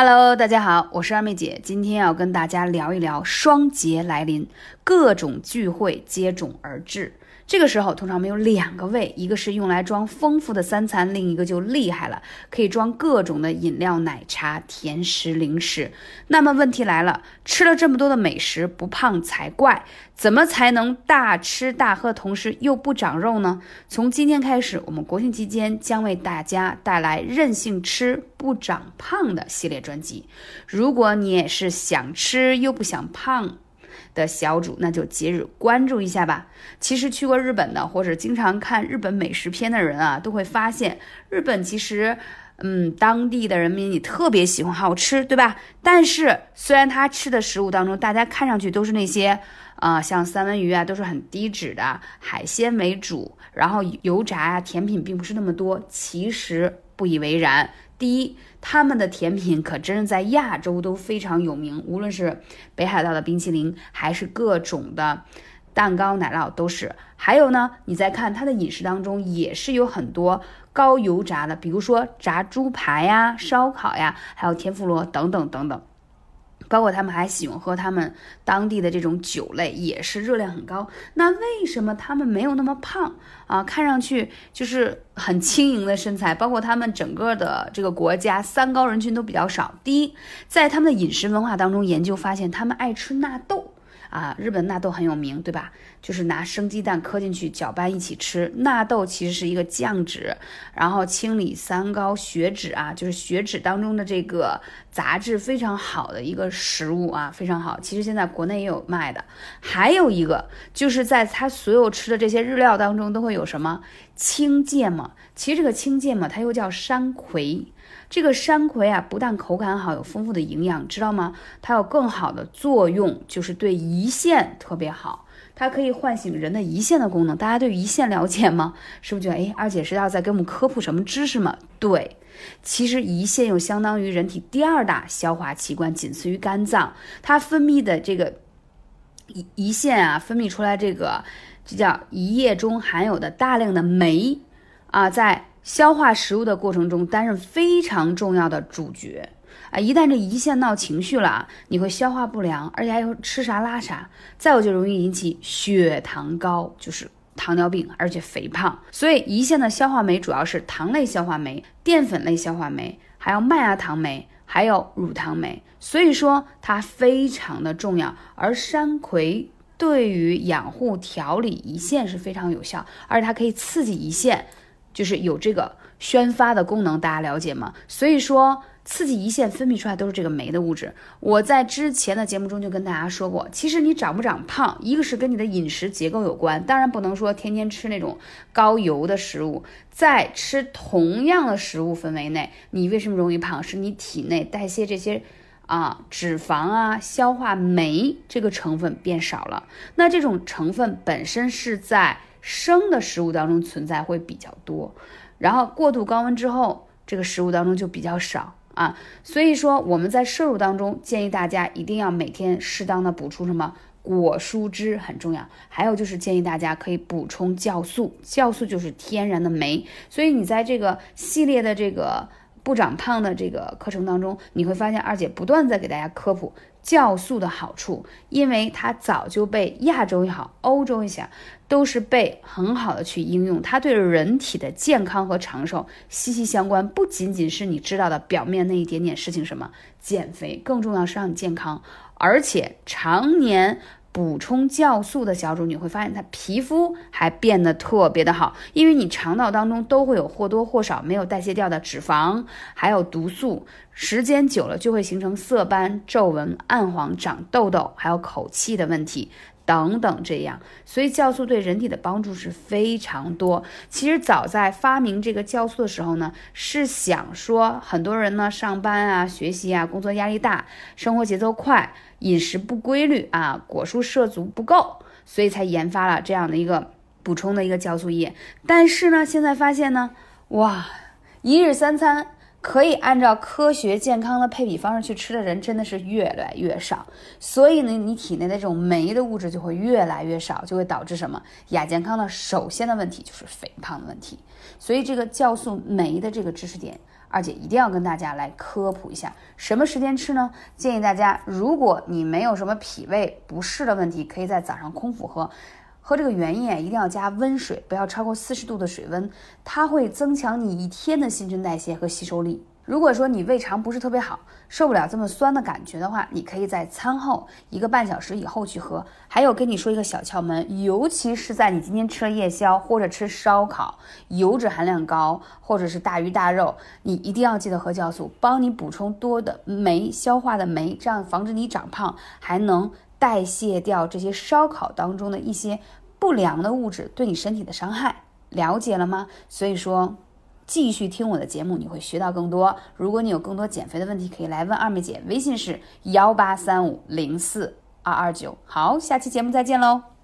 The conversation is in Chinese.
Hello，大家好，我是二妹姐，今天要跟大家聊一聊双节来临，各种聚会接踵而至。这个时候通常我们有两个胃，一个是用来装丰富的三餐，另一个就厉害了，可以装各种的饮料、奶茶、甜食、零食。那么问题来了，吃了这么多的美食不胖才怪，怎么才能大吃大喝同时又不长肉呢？从今天开始，我们国庆期间将为大家带来任性吃不长胖的系列专辑。如果你也是想吃又不想胖，的小主，那就节日关注一下吧。其实去过日本的，或者经常看日本美食片的人啊，都会发现，日本其实，嗯，当地的人民也特别喜欢好吃，对吧？但是虽然他吃的食物当中，大家看上去都是那些，啊，像三文鱼啊，都是很低脂的海鲜为主，然后油炸啊，甜品并不是那么多。其实不以为然。第一，他们的甜品可真是在亚洲都非常有名，无论是北海道的冰淇淋，还是各种的蛋糕、奶酪，都是。还有呢，你再看他的饮食当中，也是有很多高油炸的，比如说炸猪排呀、烧烤呀，还有天妇罗等等等等。包括他们还喜欢喝他们当地的这种酒类，也是热量很高。那为什么他们没有那么胖啊？看上去就是很轻盈的身材。包括他们整个的这个国家三高人群都比较少。第一，在他们的饮食文化当中，研究发现他们爱吃纳豆。啊，日本纳豆很有名，对吧？就是拿生鸡蛋磕进去搅拌一起吃。纳豆其实是一个降脂，然后清理三高血脂啊，就是血脂当中的这个杂质非常好的一个食物啊，非常好。其实现在国内也有卖的。还有一个就是在他所有吃的这些日料当中都会有什么青芥末？其实这个青芥末它又叫山葵。这个山葵啊，不但口感好，有丰富的营养，知道吗？它有更好的作用，就是对胰腺特别好，它可以唤醒人的胰腺的功能。大家对胰腺了解吗？是不是觉得，哎，二姐是要在给我们科普什么知识吗？对，其实胰腺又相当于人体第二大消化器官，仅次于肝脏。它分泌的这个胰胰腺啊，分泌出来这个，就叫胰液中含有的大量的酶啊，在。消化食物的过程中担任非常重要的主角啊！一旦这胰腺闹情绪了，你会消化不良，而且还有吃啥拉啥，再有就容易引起血糖高，就是糖尿病，而且肥胖。所以胰腺的消化酶主要是糖类消化酶、淀粉类消化酶，还有麦芽糖酶，还有乳糖酶。所以说它非常的重要。而山葵对于养护调理胰腺是非常有效，而且它可以刺激胰腺。就是有这个宣发的功能，大家了解吗？所以说，刺激胰腺分泌出来都是这个酶的物质。我在之前的节目中就跟大家说过，其实你长不长胖，一个是跟你的饮食结构有关，当然不能说天天吃那种高油的食物。在吃同样的食物范围内，你为什么容易胖？是你体内代谢这些啊脂肪啊，消化酶这个成分变少了。那这种成分本身是在。生的食物当中存在会比较多，然后过度高温之后，这个食物当中就比较少啊。所以说我们在摄入当中建议大家一定要每天适当的补充什么果蔬汁很重要，还有就是建议大家可以补充酵素，酵素就是天然的酶。所以你在这个系列的这个不长胖的这个课程当中，你会发现二姐不断在给大家科普。酵素的好处，因为它早就被亚洲也好，欧洲也好，都是被很好的去应用。它对人体的健康和长寿息息相关，不仅仅是你知道的表面那一点点事情，什么减肥，更重要是让你健康，而且常年。补充酵素的小主，你会发现它皮肤还变得特别的好，因为你肠道当中都会有或多或少没有代谢掉的脂肪，还有毒素，时间久了就会形成色斑、皱纹、暗黄、长痘痘，还有口气的问题。等等，这样，所以酵素对人体的帮助是非常多。其实早在发明这个酵素的时候呢，是想说很多人呢上班啊、学习啊、工作压力大、生活节奏快、饮食不规律啊、果蔬摄足不够，所以才研发了这样的一个补充的一个酵素液。但是呢，现在发现呢，哇，一日三餐。可以按照科学健康的配比方式去吃的人真的是越来越少，所以呢，你体内的这种酶的物质就会越来越少，就会导致什么亚健康的首先的问题就是肥胖的问题。所以这个酵素酶的这个知识点，二姐一定要跟大家来科普一下，什么时间吃呢？建议大家，如果你没有什么脾胃不适的问题，可以在早上空腹喝。喝这个原液一定要加温水，不要超过四十度的水温，它会增强你一天的新陈代谢和吸收力。如果说你胃肠不是特别好，受不了这么酸的感觉的话，你可以在餐后一个半小时以后去喝。还有跟你说一个小窍门，尤其是在你今天吃了夜宵或者吃烧烤，油脂含量高，或者是大鱼大肉，你一定要记得喝酵素，帮你补充多的酶，消化的酶，这样防止你长胖，还能代谢掉这些烧烤当中的一些不良的物质对你身体的伤害。了解了吗？所以说。继续听我的节目，你会学到更多。如果你有更多减肥的问题，可以来问二妹姐，微信是幺八三五零四二二九。好，下期节目再见喽。